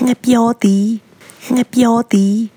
那个标的，那个标的。